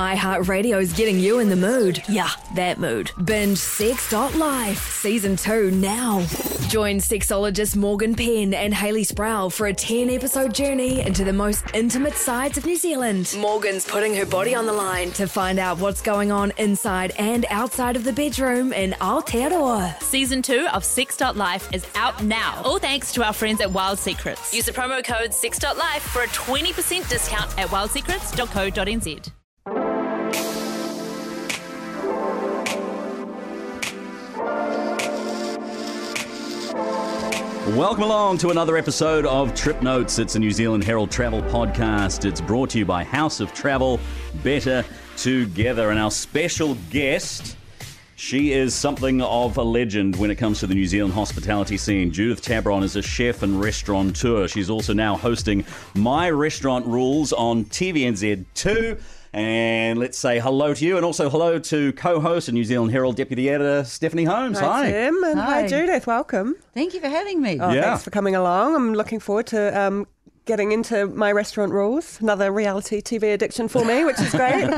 iHeartRadio's getting you in the mood. Yeah, that mood. Binge Sex.life, Season 2 now. Join sexologist Morgan Penn and Hayley Sproull for a 10 episode journey into the most intimate sides of New Zealand. Morgan's putting her body on the line to find out what's going on inside and outside of the bedroom in Aotearoa. Season 2 of Sex.life is out now. All thanks to our friends at Wild Secrets. Use the promo code Sex.life for a 20% discount at wildsecrets.co.nz. Welcome along to another episode of Trip Notes. It's a New Zealand Herald travel podcast. It's brought to you by House of Travel, Better Together. And our special guest, she is something of a legend when it comes to the New Zealand hospitality scene. Judith Tabron is a chef and restaurateur. She's also now hosting My Restaurant Rules on TVNZ2. And let's say hello to you, and also hello to co-host and New Zealand Herald deputy editor Stephanie Holmes. Hi, Hi. Tim, and hi. Hi. Judith. Welcome. Thank you for having me. Oh, Yeah. Thanks for coming along. I'm looking forward to um, getting into my restaurant rules. Another reality TV addiction for me, which is great.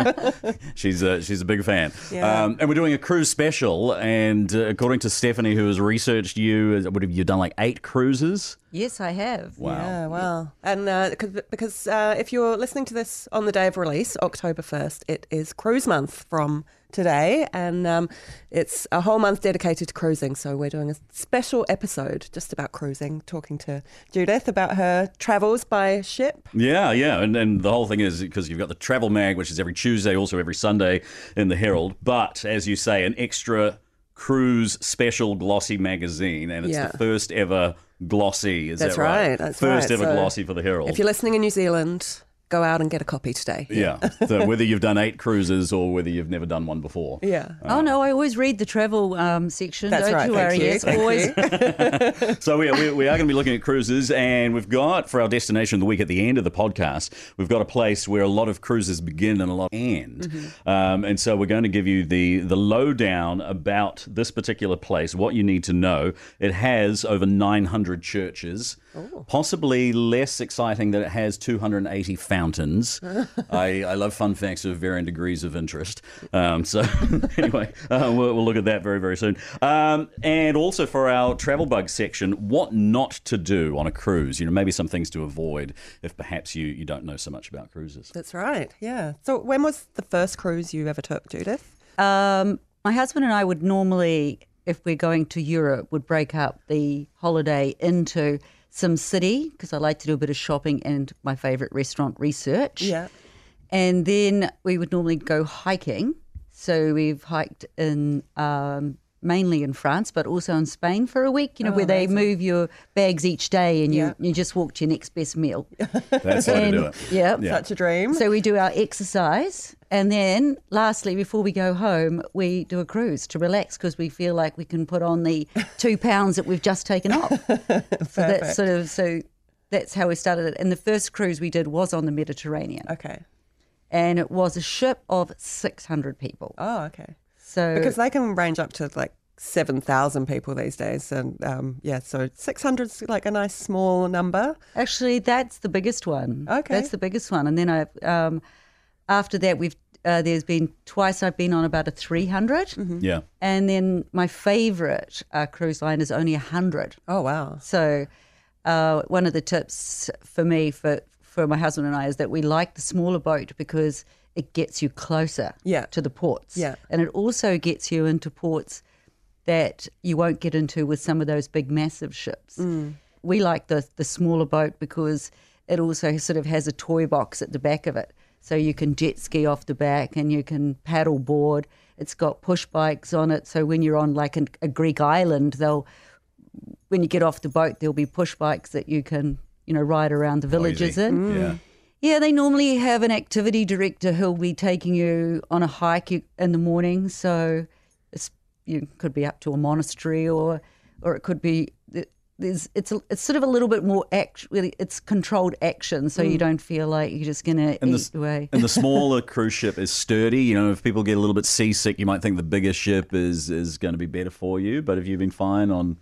She's a, she's a big fan. Yeah. Um, and we're doing a cruise special. And uh, according to Stephanie, who has researched you, uh, what have you done? Like eight cruises? Yes, I have. Wow. Yeah, wow. And uh, cause, because uh, if you're listening to this on the day of release, October 1st, it is cruise month from today. And um, it's a whole month dedicated to cruising. So we're doing a special episode just about cruising, talking to Judith about her travels by ship. Yeah, yeah. And, and the whole thing is because you've got the Travel Mag, which is every Tuesday, also every Sunday in the Herald. But as you say, an extra cruise special glossy magazine. And it's Yeah. the first ever glossy. Is That's that right? right, that's first right. ever So glossy for the Herald. If you're listening in New Zealand, go out and get a copy today. yeah. so whether you've done eight cruises or whether you've never done one before. Yeah. Oh no, I always read the travel um, section. That's Don't right. you worry. Yes, Thank always. So we are, we, we are going to be looking at cruises, and we've got for our destination of the week at the end of the podcast, we've got a place where a lot of cruises begin and a lot end, Mm-hmm. um, and so we're going to give you the the lowdown about this particular place, what you need to know. It has over 900 churches, possibly less exciting that it has 280 fountains. I, I love fun facts of varying degrees of interest. Um, so anyway, uh, we'll, we'll look at that very very soon. Um, and also for our travel bug section, what not to do on a cruise. You know, maybe some things to avoid if perhaps you you don't know so much about cruises. That's right. Yeah. So when was the first cruise you ever took, Judith? Um, my husband and I would normally, if we're going to Europe, would break up the holiday into some city because I like to do a bit of shopping and my favourite restaurant research. Yeah. And then we would normally go hiking. So we've hiked in um, mainly in France, but also in Spain for a week. You know, where oh, they move your bags each day, and you Yeah. you just walk to your next best meal. That's how to do it. Yeah. Yeah. Such a dream. So we do our exercise, and then lastly, before we go home, we do a cruise to relax because we feel like we can put on the two pounds that we've just taken off. so that's sort of so. That's how we started it. And the first cruise we did was on the Mediterranean, okay. and it was a ship of six hundred people. Oh, okay. So Because they can range up to like 7,000 people these days. And um, yeah, so 600 is like a nice small number. Actually, that's the biggest one. Okay. that's the biggest one. And then I, um, after that, we've uh, there's been twice I've been on about a three Yeah. and then my favourite uh, cruise line is only a hundred. Oh, wow. So, uh, one of the tips for me for for my husband and I is that we like the smaller boat because it gets you closer Yeah. to the ports. Yeah. and it also gets you into ports that you won't get into with some of those big massive ships. Mm. We like the the smaller boat because it also sort of has a toy box at the back of it, so you can jet ski off the back and you can paddle board. It's got push bikes on it, so when you're on like an, a Greek island, they'll when you get off the boat, there'll be push bikes that you can you know ride around the villages Noisy. in. Yeah. Yeah, they normally have an activity director who'll be taking you on a hike in the morning. So it's, you could be up to a monastery, or or it could be there's it's it's sort of a little bit more act. Really, it's controlled action, so you don't feel like you're just gonna And eat the, away. and the smaller cruise ship is sturdy. You know, if people get a little bit seasick, you might think the bigger ship is is going to be better for you. But have you been fine on?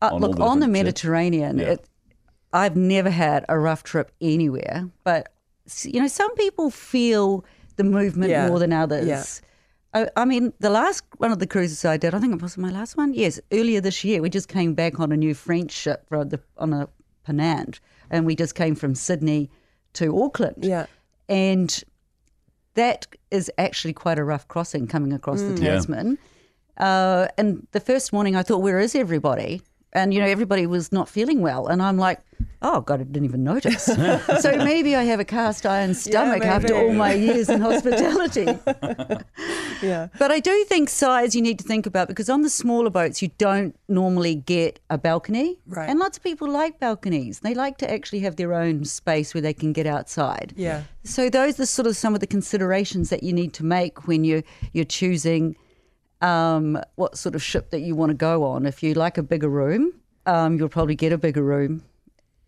Uh, on look, all on the? Mediterranean, Yeah. it, I've never had a rough trip anywhere. But you know, some people feel the movement Yeah. more than others. Yeah. I, I mean, the last one of the cruises I did, I think it was my last one. Yes, earlier this year, we just came back on a new French ship for the, on a Ponant, and we just came from Sydney to Auckland. Yeah. and that is actually quite a rough crossing coming across the Yeah. Tasman. Uh, and the first morning, I thought, "Where is everybody?" And you know, everybody was not feeling well, and I'm like, "Oh God, I didn't even notice." so maybe I have a cast iron stomach after all my years in hospitality. Yeah. But I do think size you need to think about because on the smaller boats you don't normally get a balcony. Right. And lots of people like balconies. They like to actually have their own space where they can get outside. Yeah. So those are sort of some of the considerations that you need to make when you you're choosing um, what sort of ship that you want to go on. If you like a bigger room, um, you'll probably get a bigger room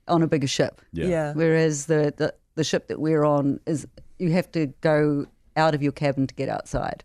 on a bigger ship. Yeah. Yeah. Whereas the, the, the ship that we're on is you have to go out of your cabin to get outside.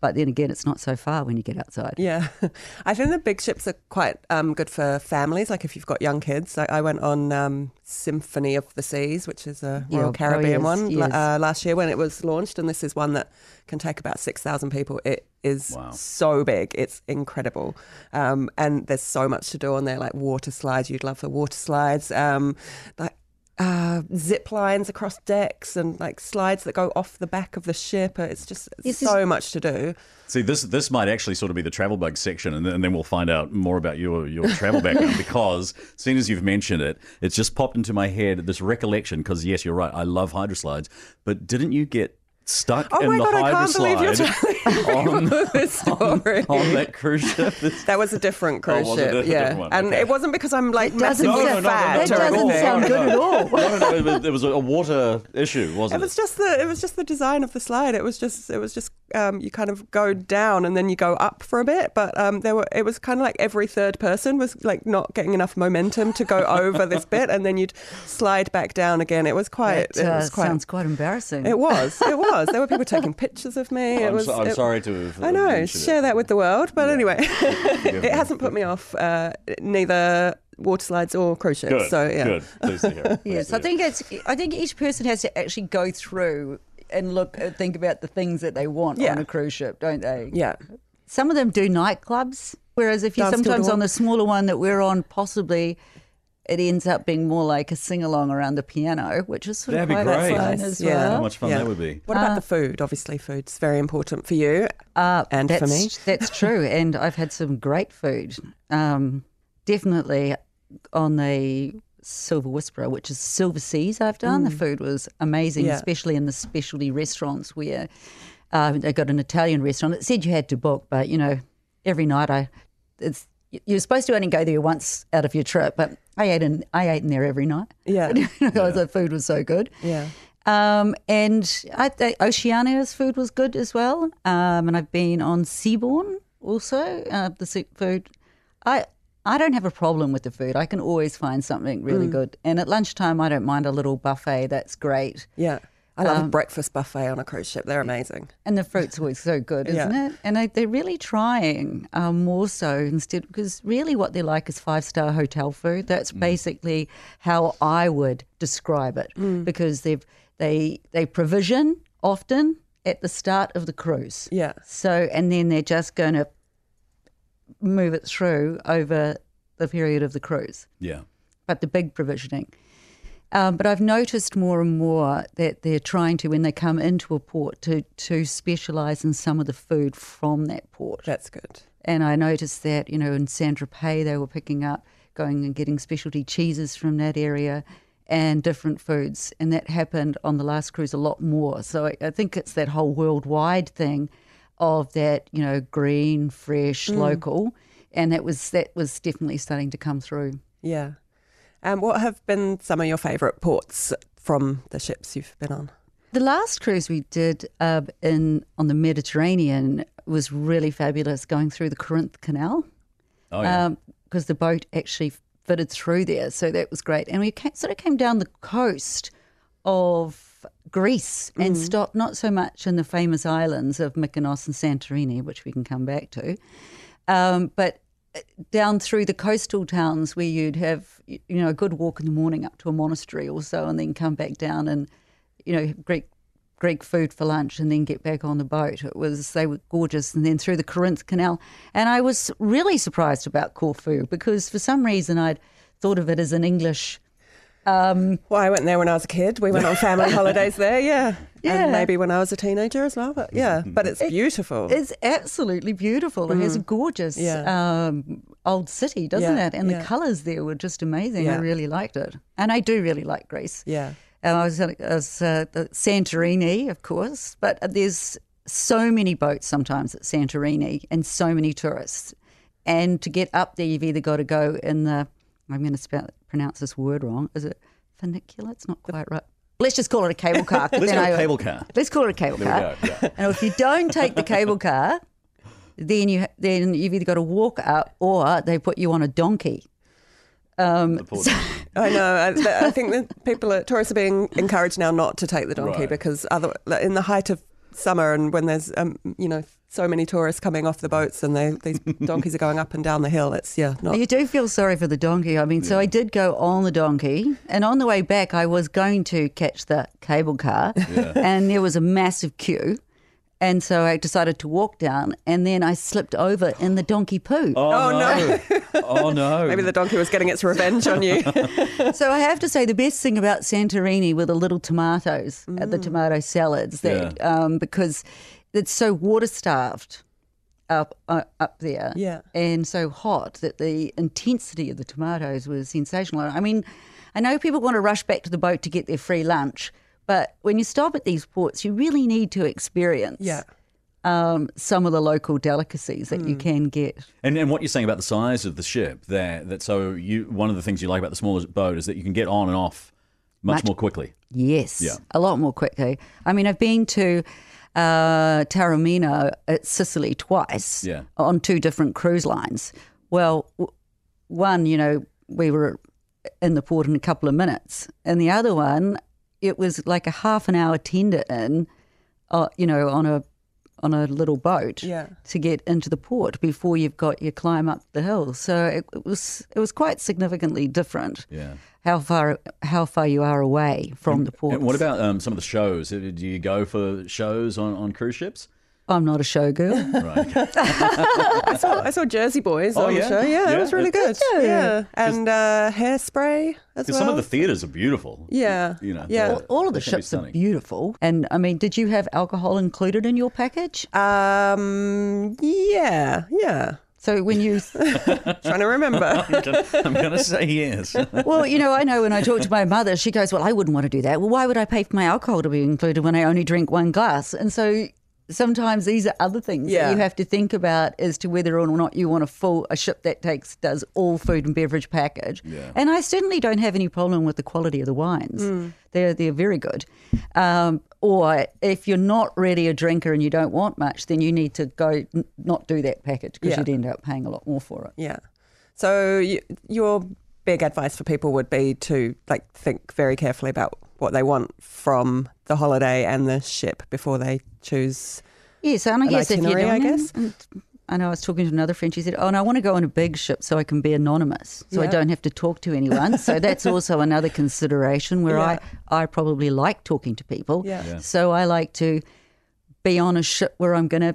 But then again, it's not so far when you get outside. Yeah, I think the big ships are quite um, good for families. Like if you've got young kids, I, I went on um, Symphony of the Seas, which is a Yeah. Royal Oh, Caribbean yes, one yes. Uh, last year when it was launched, and this is one that can take about six thousand people. It is Wow. so big, it's incredible, um, and there's so much to do on there, like water slides. You'd love the water slides, um, like. Uh, zip lines across decks and like slides that go off the back of the ship. It's just Yes, so much to do. See, this this might actually sort of be the travel bug section, and then, and then we'll find out more about your your travel background. because as soon as you've mentioned it, it's just popped into my head this recollection. Because yes, you're right, I love hydroslides, but didn't you get stuck Oh in my the God, I can't believe you're hydroslide on, this story. on that cruise ship? It's- That was a different oh, cruise Oh, was it ship, a yeah. one? And Okay. it wasn't because I'm like doesn't massively sound- No, no, no, fat that doesn't anything. sound good at all. no, no, no, there was a water issue, wasn't it? It was just the it was just the design of the slide. It was just it was just um, you kind of go down and then you go up for a bit, but um, there were it was kind of like every third person was like not getting enough momentum to go over this bit, and then you'd slide back down again. It was quite. That it uh, was quite. sounds quite embarrassing. it was. It was. There were people taking pictures of me. It I'm, was. so, I'm it- sorry to have I know. Share it. that with the world, but anyway, it hasn't put me off uh, neither water slides or cruise ships. Good, so yeah. good. Pleased to hear. Pleased Yes, to I hear it. think it's. I think each person has to actually go through and look, uh, think about the things that they want Yeah. on a cruise ship, don't they? Yeah. Some of them do nightclubs, whereas if you Dance sometimes on the smaller one that we're on, possibly it ends up being more like a sing along around the piano, which is sort That'd be of quite great. fun Nice, as yeah. well. How much fun Yeah. that would be. What about the food? Obviously, food's very important for you Uh, and for me. That's true, and I've had some great food. Um, definitely on the Silver Whisperer, which is Silversea. I've done the food was amazing, Mm. Yeah. especially in the specialty restaurants where uh, they got an Italian restaurant. It said you had to book, but you know, every night I, it's you're supposed to only go there once out of your trip, but I ate in I ate in there every night. Yeah. because the food was so good. Yeah. Um, and I think Oceania's food was good as well. Um, and I've been on Seabourn also. Uh, the food, I I don't have a problem with the food. I can always find something Mm. really good. And at lunchtime, I don't mind a little buffet. That's great. Yeah. I love Um, a breakfast buffet on a cruise ship. They're amazing. And the fruit's always so good, isn't Yeah. it? And they, they're really trying um, more so instead, because really what they're like is five star hotel food. That's Mm. basically how I would describe it, Mm. because they've they they provision often at the start of the cruise. Yeah. So and then they're just going to move it through over the period of the cruise Yeah. but the big provisioning. Um, but I've noticed more and more that they're trying to, when they come into a port, to to specialise in some of the food from that port. That's good. And I noticed that, you know, in Saint Tropez, they were picking up, going and getting specialty cheeses from that area and different foods. And that happened on the last cruise a lot more. So I, I think it's that whole worldwide thing of that, you know, green, fresh, local. And that was that was definitely starting to come through. Yeah. And what have been some of your favourite ports from the ships you've been on? The last cruise we did uh, in on the Mediterranean was really fabulous, going through the Corinth Canal Oh yeah. because the boat actually fitted through there, so that was great. And we came, sort of came down the coast of Greece and stopped not so much in the famous islands of Mykonos and Santorini, which we can come back to, um, but down through the coastal towns where you'd have you know a good walk in the morning up to a monastery or so, and then come back down and you know Greek Greek food for lunch and then get back on the boat. It was they were gorgeous, and then through the Corinth Canal. And I was really surprised about Corfu because for some reason I'd thought of it as an English. Well, I went there when I was a kid. We went on family holidays there, yeah. Yeah. And maybe when I was a teenager as well. But yeah, but it's beautiful. It's absolutely beautiful. It has a gorgeous Mm. Yeah. um, old city, doesn't Yeah, it? And yeah. the colours there were just amazing. I really liked it, and I do really like Greece. yeah. And I was I was, uh, at Santorini, of course, but there's so many boats sometimes at Santorini and so many tourists. And to get up there, you've either got to go in the, I'm going to spell, pronounce this word wrong. Is it funicular? It's not quite right. Let's just call it a cable car. 'cause Let's then go I- cable car. Let's call it a cable There car. we go. Yeah. And if you don't take the cable car, then you then you've either got to walk up or they put you on a donkey. Um, the poor- I know. I, I think that people, are, tourists, are being encouraged now not to take the donkey Right. because other in the height of summer and when there's um, you know so many tourists coming off the boats and they, these donkeys are going up and down the hill. It's yeah, not You do feel sorry for the donkey. I mean, so I did go on the donkey, and on the way back, I was going to catch the cable car, and there was a massive queue. And so I decided to walk down, and then I slipped over in the donkey poo. Oh, no. oh no. maybe the donkey was getting its revenge on you. So I have to say, the best thing about Santorini were the little tomatoes at the tomato salads, that, um, because it's so water starved up uh, up there, Yeah. and so hot that the intensity of the tomatoes was sensational. I mean, I know people want to rush back to the boat to get their free lunch, but when you stop at these ports, you really need to experience yeah. um, some of the local delicacies that you can get. And, and what you're saying about the size of the ship, there, that so you one of the things you like about the smaller boat is that you can get on and off much, Much- more quickly. Yes, Yeah. a lot more quickly. I mean, I've been to uh, Taormina at Sicily twice Yeah. on two different cruise lines. Well, w- one, you know, we were in the port in a couple of minutes, and the other one, it was like a half an hour tender in, uh, you know, on a on a little boat Yeah. to get into the port before you've got your climb up the hill. So it, it was it was quite significantly different Yeah. how far how far you are away from the port. And what about um, some of the shows? Uh, Do you go for shows on, on cruise ships? I'm not a showgirl. Right. I saw I saw Jersey Boys Oh, on yeah? the show. Yeah, Yeah? it was really good. Yeah, and uh, hairspray as well. some of the theatres are beautiful. yeah, You know, yeah. they're- All of the they be ships are beautiful. And I mean, did you have alcohol included in your package? Um, yeah, yeah. So when you, Trying to remember. I'm going to say yes. well, you know, I know when I talk to my mother, she goes, "Well, I wouldn't want to do that. Well, why would I pay for my alcohol to be included when I only drink one glass?" And so sometimes these are other things Yeah. that you have to think about as to whether or not you want a full a ship that takes does all food and beverage package. And I certainly don't have any problem with the quality of the wines. They're they're very good. Um, or if you're not really a drinker and you don't want much, then you need to go n- not do that package because Yeah. you'd end up paying a lot more for it. Yeah. So you, your big advice for people would be to like think very carefully about what they want from the holiday and the ship before they choose. Yes, and I An guess if you itinerary, I don't, guess? and I know I was talking to another friend. She said, "Oh, and I want to go on a big ship so I can be anonymous, so I don't have to talk to anyone." so that's also another consideration where Yeah. I I probably like talking to people. Yeah. Yeah. So I like to be on a ship where I'm going to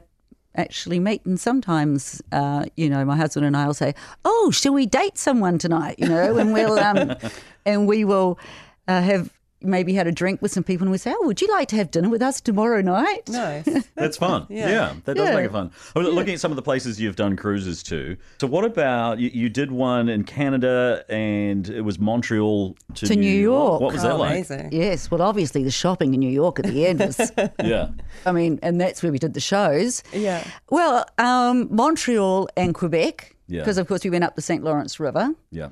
actually meet. And sometimes, uh, you know, my husband and I will say, "Oh, shall we date someone tonight?" You know, and we'll um, and we will uh, have. Maybe had a drink with some people, and we say, "Oh, would you like to have dinner with us tomorrow night?" Nice. That's fun. Yeah, Yeah. that does Yeah. make it fun. I was looking at some of the places you've done cruises to. So, what about you, you did one in Canada and it was Montreal to, To New York. What was that Oh, like? amazing. Yes, well, obviously the shopping in New York at the end was Yeah. I mean, and that's where we did the shows. Yeah. Well, um, Montreal and Quebec, Yeah. because of course we went up the St. Lawrence River. Yeah.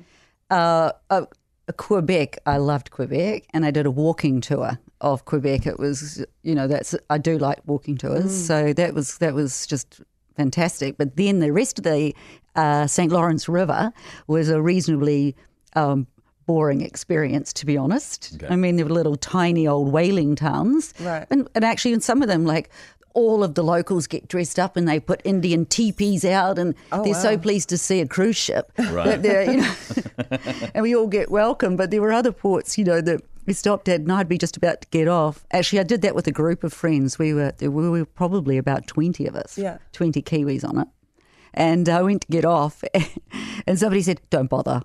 Uh, uh, Quebec, I loved Quebec, and I did a walking tour of Quebec. It was, you know, that's I do like walking tours, so that was that was just fantastic. But then the rest of the uh, St. Lawrence River was a reasonably um, boring experience, to be honest. Okay. I mean, there were little tiny old whaling towns, Right. And, and actually, in some of them, like all of the locals get dressed up and they put Indian teepees out, and oh, they're so pleased to see a cruise ship. Right. that you know, and we all get welcome. But there were other ports, you know, that we stopped at, and I'd be just about to get off. Actually, I did that with a group of friends. We were we were probably about twenty of us. Yeah. twenty Kiwis on it. And I went to get off, and somebody said, "Don't bother."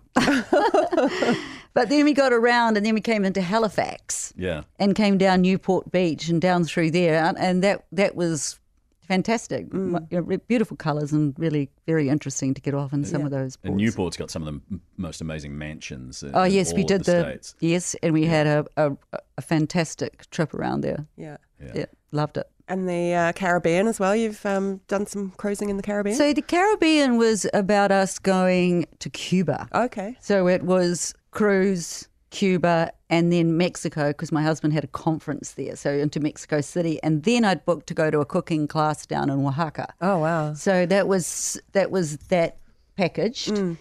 But then we got around, and then we came into Halifax Yeah. and came down Newport Beach and down through there, and, and that that was fantastic. Mm. You know, Beautiful colours and really very interesting to get off in some of those. And. Newport's got some of the most amazing mansions. In, Oh in yes, we did the, the, states. yes, and we had a, a a fantastic trip around there. Yeah. Yeah, loved it. And the uh, Caribbean as well. You've um, done some cruising in the Caribbean. So the Caribbean was about us going to Cuba. okay. So it was cruise, Cuba, and then Mexico because my husband had a conference there. So into Mexico City, and then I'd booked to go to a cooking class down in Oaxaca. Oh wow, So that was that was that packaged. Mm.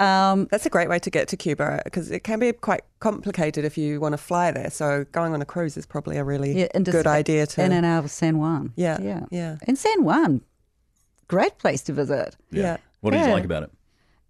Um, that's a great way to get to Cuba because it can be quite complicated if you want to fly there. So going on a cruise is probably a really yeah, and good idea to. in and out of San Juan. Yeah, yeah, yeah. And San Juan, great place to visit. yeah. What do you Yeah. like about it?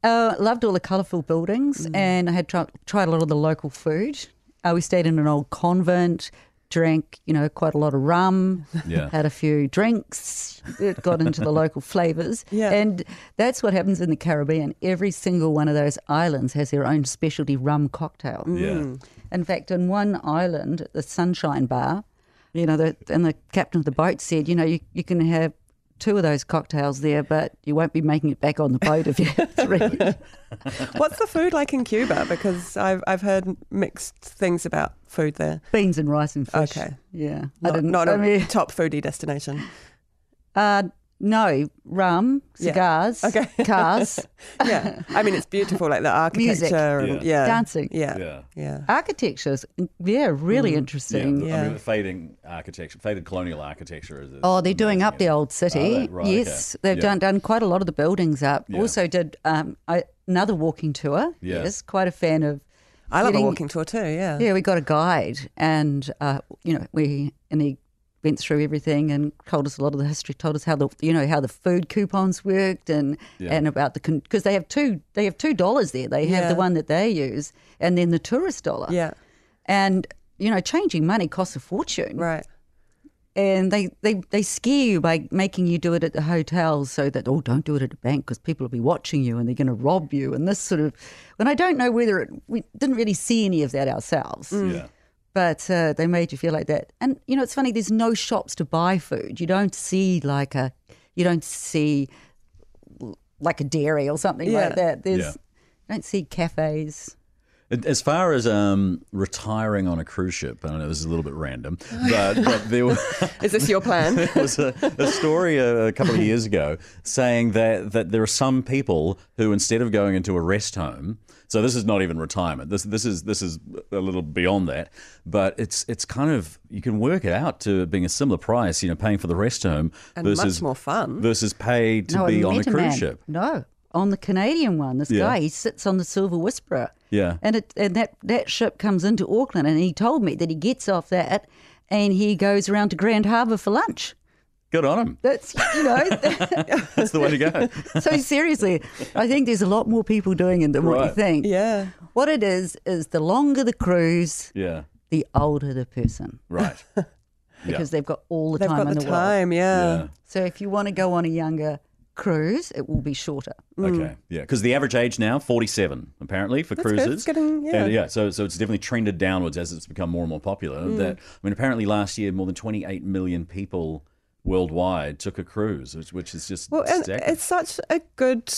Uh, loved all the colourful buildings, Mm. and I had tri- tried a lot of the local food. Uh, we stayed in an old convent, drank, you know, quite a lot of rum, Yeah. had a few drinks, it got into the local flavours. Yeah. And that's what happens in the Caribbean. Every single one of those islands has their own specialty rum cocktail. Yeah. In fact, in one island, the Sunshine Bar, you know, the, and the captain of the boat said, you know, you, you can have two of those cocktails there, but you won't be making it back on the boat if you have three. What's the food like in Cuba? Because I've I've heard mixed things about food there. Beans and rice and fish. Okay. Yeah. I Not, didn't, not I a mean, top foodie destination. uh, no, rum, Yeah. cigars, Okay. cars, Yeah, I mean it's beautiful, like the Music. architecture and yeah, Dancing. Yeah, Yeah. yeah. architecture's, yeah, really Yeah. interesting. I mean, the fading architecture, faded colonial architecture is. is Oh, they're doing up the old city. Oh, right, yes, okay. they've Yeah. done done quite a lot of the buildings up. Yeah. Also did um, I, another walking tour. Yeah. Yes, quite a fan of. I love a walking tour too. Yeah, Yeah, we got a guide, and uh, you know we and he went through everything and told us a lot of the history. Told us how the you know how the food coupons worked and Yeah. and about the because they have two they have two dollars there. They have Yeah. the one that they use, and then the tourist dollar. yeah, and you know changing money costs a fortune. right. and they, they, they scare you by making you do it at the hotels so that oh don't do it at a bank because people will be watching you and they're going to rob you and this sort of And I don't know whether it we didn't really see any of that ourselves mm. Yeah. But uh, they made you feel like that and you know it's funny there's no shops to buy food you don't see like a you don't see like a dairy or something Yeah. like that there's Yeah. you don't see cafes As far as um, retiring on a cruise ship, I don't know, this is a little bit random, but, but there was, Is this your plan? there was a, a story a, a couple of years ago saying that, that there are some people who, instead of going into a rest home, so this is not even retirement. This this is this is a little beyond that, but it's it's kind of you can work it out to being a similar price. You know, paying for the rest home And versus much more fun. versus pay to no, be on a cruise man. ship. No, on the Canadian one, this Yeah. guy he sits on the Silver Whisperer. Yeah. and it and that that ship comes into Auckland, and he told me that he gets off that, and he goes around to Grand Harbour for lunch. Good on him. That's you know. That's the way to go. so seriously, I think there's a lot more people doing it than what you think. yeah, What it is is the longer the cruise, Yeah. the older the person Right. because they've got all the they've time got in the the, world. time. Yeah. Yeah. So if you want to go on a younger cruise, it will be shorter. Okay, yeah, because the average age now forty-seven apparently for That's good. cruises. It's getting- yeah. And yeah. So so it's definitely trended downwards as it's become more and more popular. Mm. That I mean, apparently last year more than twenty-eight million people worldwide took a cruise, which, which is just Well, and staggering. it's such a good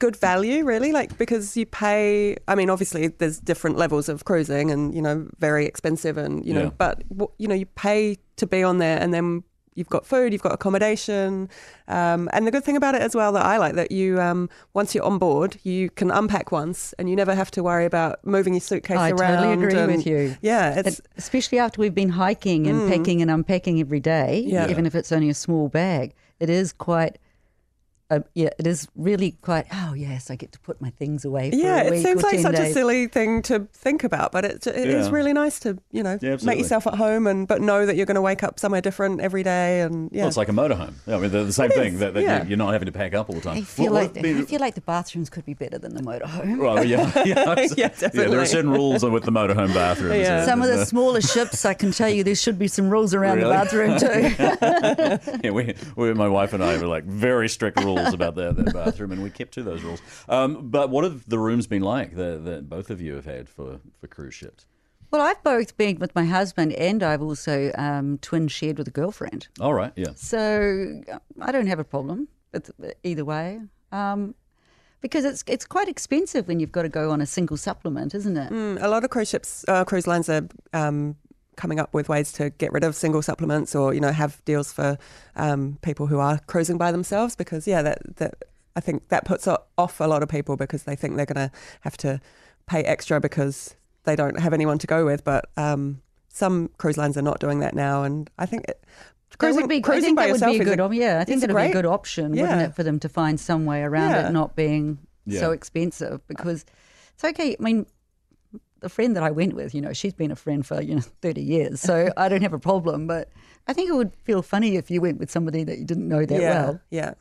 good value really like because you pay i mean obviously there's different levels of cruising and you know very expensive and you know Yeah. but you know you pay to be on there and then you've got food you've got accommodation um, and the good thing about it as well that i like that you um, once you're on board you can unpack once and you never have to worry about moving your suitcase I around I totally agree and- with you. yeah it's And especially after we've been hiking and packing and unpacking every day, Yeah. even if it's only a small bag, it is quite um, yeah, it is really quite. Oh yes, I get to put my things away. For Yeah, a it seems or like 10 such a silly thing to think about, but it, it is Yeah. really nice to you know Yeah, make yourself at home and but know that you're going to wake up somewhere different every day and yeah. Well, it's like a motorhome. Yeah, I mean, they're the same It thing. is, That, that yeah. you're- You're not having to pack up all the time. I feel What- like what I feel like the bathrooms could be better than the motorhome. Well, yeah, yeah, Yeah, there are certain rules with the motorhome bathroom. isn't Yeah. Some of the smaller ships, I can tell you, there should be some rules around Really? the bathroom too. yeah, we, we, my wife and I were like very strict rules about the, the bathroom, and we kept to those rules. Um, but what have the rooms been like that, that both of you have had for, for cruise ships? well, I've both been with my husband, and I've also um, twin shared with a girlfriend. All right, yeah. So I don't have a problem either way. Um, because it's it's quite expensive when you've got to go on a single supplement, isn't it? Mm, a lot of cruise ships, uh, cruise lines are um, coming up with ways to get rid of single supplements, or you know, have deals for um, people who are cruising by themselves. Because yeah, that that I think that puts off a lot of people because they think they're going to have to pay extra because they don't have anyone to go with. But um, some cruise lines are not doing that now, and I think. It, Cruising, would be, I think by that would be a good. op- yeah, I think it's a that would be a good option, wouldn't it, for them to find some way around Yeah. it not being so expensive? Because it's okay. I mean, the friend that I went with, you know, she's been a friend for you know thirty years, so I don't have a problem. But I think it would feel funny if you went with somebody that you didn't know that yeah, well. Yeah.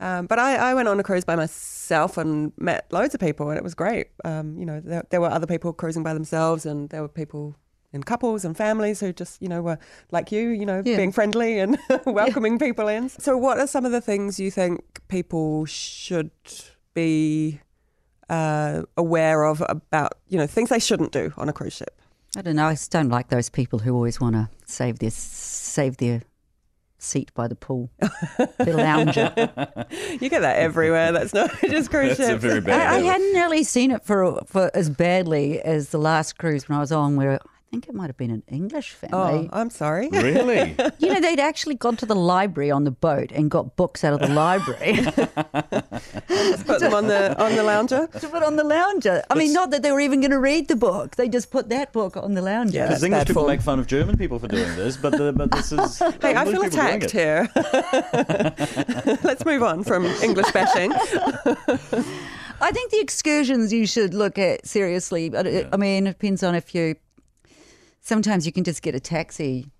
Um, but I, I went on a cruise by myself and met loads of people, and it was great. Um, you know, there, there were other people cruising by themselves, and there were people in couples and families who just, you know, were like you, you know, Yeah. being friendly and welcoming people in. So, what are some of the things you think people should be uh, aware of about, you know, things they shouldn't do on a cruise ship? I don't know. I just don't like those people who always want to save their save their seat by the pool, the lounger. You get that everywhere. That's not just cruise That's a ships. very bad I, I hadn't really seen it for for as badly as the last cruise when I was on, where I think it might have been an English family. oh. I'm sorry. Really? You know, they'd actually gone to the library on the boat and got books out of the library Put them on the on the lounger. to put on the lounger. I mean, not that they were even going to read the book; they just put that book on the lounger. Yeah. Because That's English people form. make fun of German people for doing this, but the, but this is Hey, I English feel attacked here. Let's move on from English bashing. I think the excursions you should look at seriously. But it, I mean, it depends on if you. Sometimes you can just get a taxi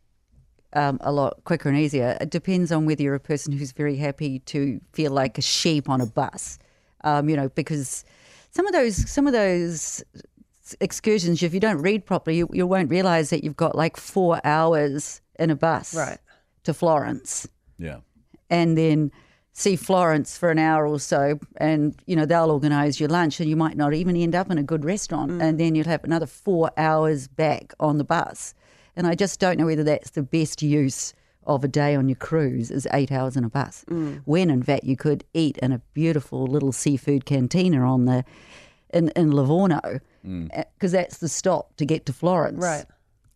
um, a lot quicker and easier. It depends on whether you're a person who's very happy to feel like a sheep on a bus. Um, you know, because some of those some of those excursions, if you don't read properly, you, you won't realize that you've got like four hours in a bus Right. to Florence Yeah. and then see Florence for an hour or so, and you know they'll organise your lunch, and you might not even end up in a good restaurant, mm. and then you'll have another four hours back on the bus. And I just don't know whether that's the best use of a day on your cruise is eight hours in a bus, mm. when in fact you could eat in a beautiful little seafood cantina on the in in Livorno, mm. eh, because that's the stop to get to Florence. Right.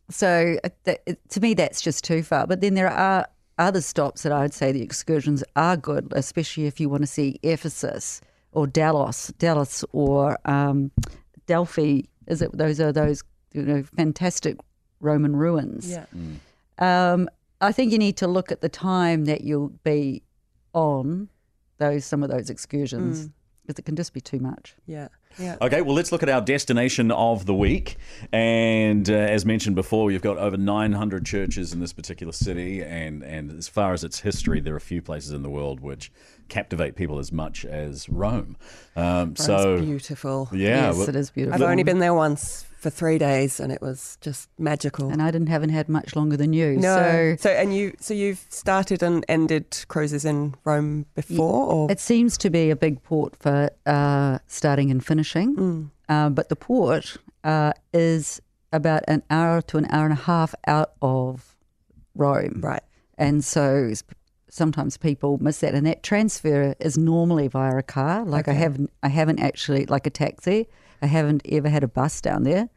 So uh, that, to me, that's just too far. But then there are other stops that I would say the excursions are good, especially if you want to see Ephesus or Delos, Delos or um, Delphi. Is it? Those are those you know fantastic Roman ruins. Yeah. Um, I think you need to look at the time that you'll be on those some of those excursions because it can just be too much. Yeah. Yeah. Okay, well, let's look at our destination of the week. And uh, as mentioned before, you've got over 900 churches in this particular city. And, and as far as its history, there are a few places in the world which captivate people as much as Rome. Um, so, beautiful. yeah. yes, well- it is beautiful. I've only been there once for three days, and it was just magical. and I didn't haven't had much longer than you. no. So So, and you, so you've started and ended cruises in Rome before, or It seems to be a big port for uh, starting and finishing, Mm. uh, but the port uh, is about an hour to an hour and a half out of Rome, right? and so sometimes people miss that. And that transfer is normally via a car. Like I haven't, I haven't actually like a taxi. I haven't ever had a bus down there.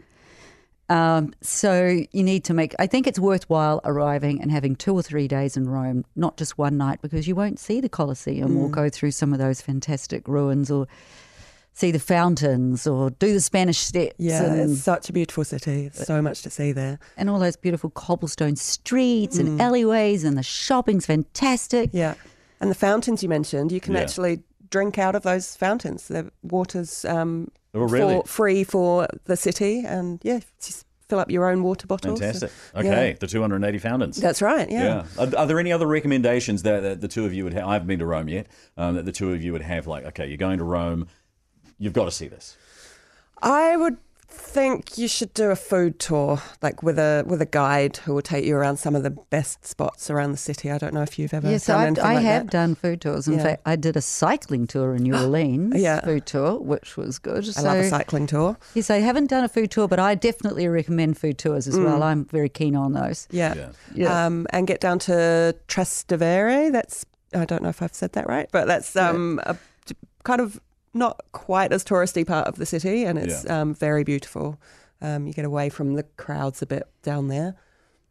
Um, so you need to make. I think it's worthwhile arriving and having two or three days in Rome, not just one night, because you won't see the Colosseum Mm. or go through some of those fantastic ruins or see the fountains or do the Spanish Steps Yeah, and, it's such a beautiful city. So much to see there. and all those beautiful cobblestone streets Mm. and alleyways and the shopping's fantastic. Yeah, And the fountains you mentioned, you can Yeah. actually drink out of those fountains. The water's um, Oh, really? for, free for the city, and yeah, just fill up your own water bottles. Fantastic. Yeah. Okay, the 280 fountains. That's right. Yeah. Yeah. Are, are there any other recommendations that, that the two of you would have? I haven't been to Rome yet. Um, that the two of you would have, like, okay, you're going to Rome, you've got to see this. I would think you should do a food tour, like with a with a guide who will take you around some of the best spots around the city. I don't know if you've ever Yes, done I, anything I like have that. done food tours. In Yeah. fact, I did a cycling tour in New Orleans. Yeah. food tour, which was good. I love a cycling tour. Yes, I haven't done a food tour, but I definitely recommend food tours as well. I'm very keen on those. Yeah. Yeah. Yeah. Um, and get down to Trastevere. That's I don't know if I've said that right, but that's um, a d- kind of not quite as touristy part of the city, and it's Yeah. um, very beautiful. Um, you get away from the crowds a bit down there.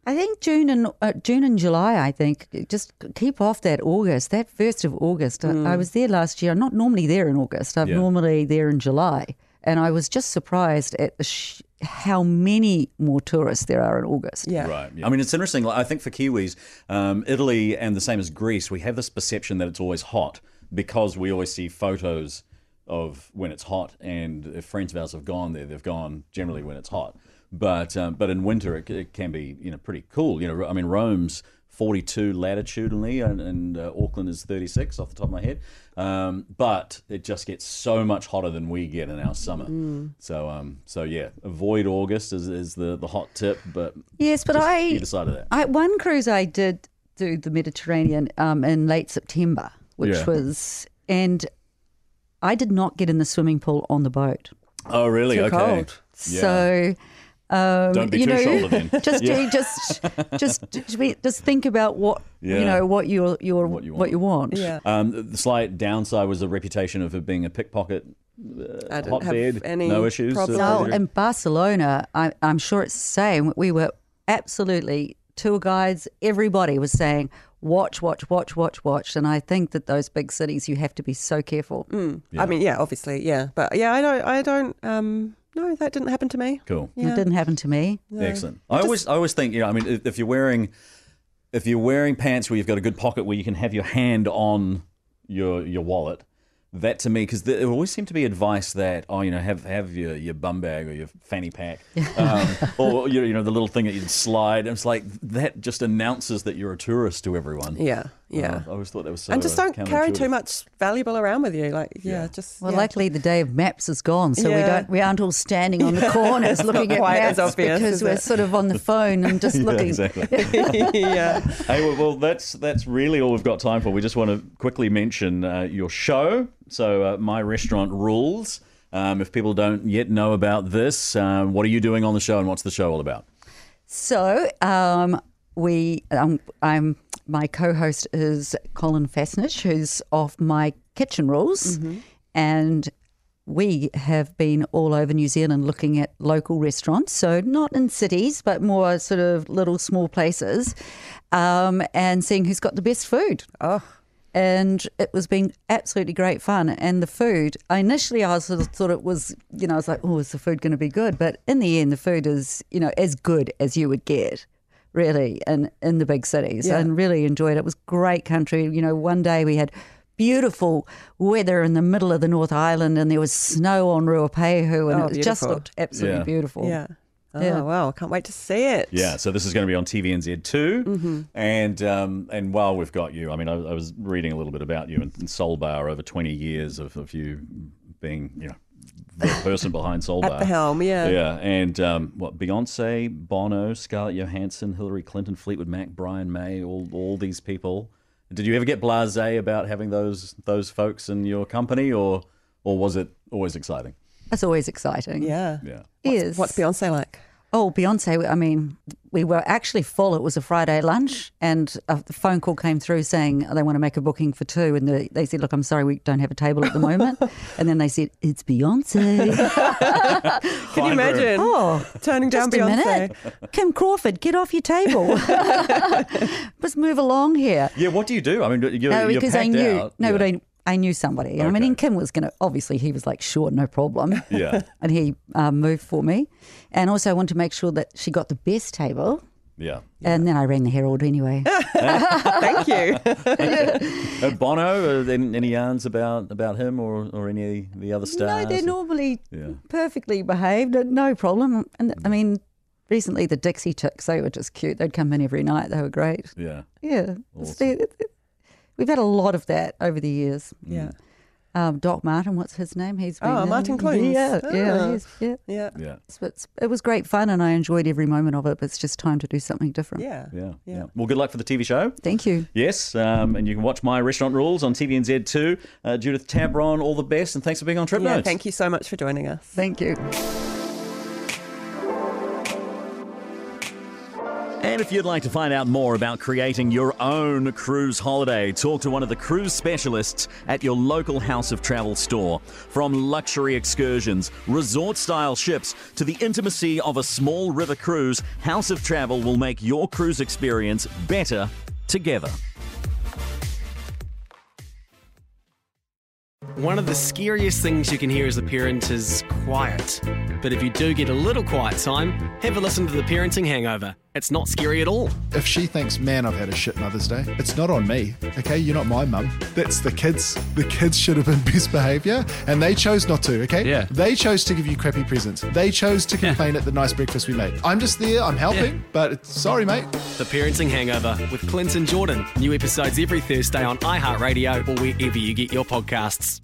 I think June and uh, June and July. I think just keep off that August, that first of August. I- I was there last year. I'm not normally there in August. I'm Yeah. normally there in July, and I was just surprised at the sh- how many more tourists there are in August. Yeah. Right. I mean, it's interesting. I think for Kiwis, um, Italy and the same as Greece, we have this perception that it's always hot because we always see photos of when it's hot, and if friends of ours have gone there, they've gone generally when it's hot. But um, but in winter, it, it can be you know pretty cool. You know, I mean, Rome's 42 latitudinally, and, and uh, Auckland is 36 off the top of my head. Um, but it just gets so much hotter than we get in our summer. So um, so yeah, avoid August is, is the the hot tip. But Yes, but I side of that. I one cruise I did do the Mediterranean um, in late September, which Yeah. was and I did not get in the swimming pool on the boat. Oh, really? Too okay. cold. Yeah. So um, Don't be you too know, shoulder then. just Yeah. just just just just think about what Yeah. you know what you're, you're What you what you want. Yeah. Um, the slight downside was the reputation of it being a pickpocket I didn't hotbed. have any no issues. uh, problems. No, in Barcelona, I, I'm sure it's the same. We were absolutely tour guides. Everybody was saying, "Watch, watch, watch, watch, watch." And I think that those big cities, you have to be so careful. Yeah. I mean, yeah, obviously, yeah, but yeah, I don't, I don't. Um, no, that didn't happen to me. Cool. It didn't happen to me. Excellent. I always, I always think, you know, I mean, if, if you're wearing, if you're wearing pants where you've got a good pocket where you can have your hand on your your wallet, that to me, because there always seemed to be advice that, oh, you know, have have your, your bum bag or your fanny pack, um, or you know, you know, the little thing that you slide. And it's like that just announces that you're a tourist to everyone. Yeah, yeah. Uh, I always thought that was so. and just uh, don't carry too much valuable around with you. Like, yeah, Yeah. just Well, yeah. luckily the day of maps is gone, so we don't we aren't all standing on the corners looking at maps obvious, because we're it? sort of on the phone and just Yeah, looking. exactly. yeah. Hey, well, well, that's that's really all we've got time for. We just want to quickly mention uh, your show. So, uh, my restaurant rules. Um, if people don't yet know about this, um, what are you doing on the show, and what's the show all about? So um, we, um, I'm my co-host is Colin Fassnidge, who's off my kitchen rules, and we have been all over New Zealand looking at local restaurants. So not in cities, but more sort of little small places, um, and seeing who's got the best food. Oh, and it was been absolutely great fun. And the food, I initially I sort of thought it was, you know, I was like, oh, is the food going to be good? But in the end, the food is, you know, as good as you would get, really, in in the big cities. Yeah. And really enjoyed it. It was great country. You know, one day we had beautiful weather in the middle of the North Island, and there was snow on Ruapehu, and Oh, it just looked absolutely Yeah. beautiful. yeah. Oh, Yeah. wow. I can't wait to see it. Yeah, so this is going to be on TVNZ 2 Mm-hmm. and um, and while we've got you, I mean, I, I was reading a little bit about you and, and Soul Bar over twenty years of, of you being, you know, the person behind Soul At the helm, yeah. Yeah, and um, what Beyonce, Bono, Scarlett Johansson, Hillary Clinton, Fleetwood Mac, Brian May, all all these people. Did you ever get blasé about having those those folks in your company, or or was it always exciting? That's always exciting. Yeah. Yeah. Is What's Beyonce like? Oh, Beyonce, I mean, we were actually full. It was a Friday lunch, and a phone call came through saying they want to make a booking for two. And the, they said, Look, I'm sorry, we don't have a table at the moment. and then they said, It's Beyonce. Can you imagine oh, turning down just a Beyonce? minute. Kim Crawford, get off your table. Let's move along here. Yeah. What do you do? I mean, you're, No, you're because I packed knew, out. no, yeah. but I, I knew somebody. I mean, Okay. Kim was going to, obviously, he was like, Sure, no problem. Yeah. and he um, moved for me. And also, I wanted to make sure that she got the best table Yeah. And then I rang the Herald anyway. Thank you. Uh, Bono, any, any yarns about, about him or, or any of the other stars? no, they're normally Yeah. perfectly behaved, no problem. And I mean, recently the Dixie Chicks, they were just cute. They'd come in every night. They were great. Yeah. Yeah. Awesome. We've had a lot of that over the years. yeah. Um, Doc Martin, what's his name? He's been Oh, in- Martin Clunes. Yeah, yeah, Ah. he's, yeah. Yeah. Yeah. It's, it's, it was great fun, and I enjoyed every moment of it. But it's just time to do something different. Yeah. Yeah. Yeah. Well, good luck for the TV show. Thank you. Yes, um, and you can watch My Restaurant Rules on TVNZ 2. Uh, Judith Tabron, all the best, and thanks for being on Trip Yeah, Notes. thank you so much for joining us. Thank you. And if you'd like to find out more about creating your own cruise holiday, talk to one of the cruise specialists at your local House of Travel store. From luxury excursions, resort style ships, to the intimacy of a small river cruise, House of Travel will make your cruise experience better together. One of the scariest things you can hear as a parent is quiet. But if you do get a little quiet time, have a listen to The Parenting Hangover. It's not scary at all. If she thinks, man, I've had a shit Mother's Day, it's not on me. Okay, you're not my mum. That's the kids. The kids should have been best behaviour, and they chose not to. Okay, Yeah. They chose to give you crappy presents. They chose to complain at the nice breakfast we made. I'm just there. I'm helping, Yeah. but it's, sorry, mate. The Parenting Hangover with Clinton Jordan. New episodes every Thursday on iHeartRadio or wherever you get your podcasts.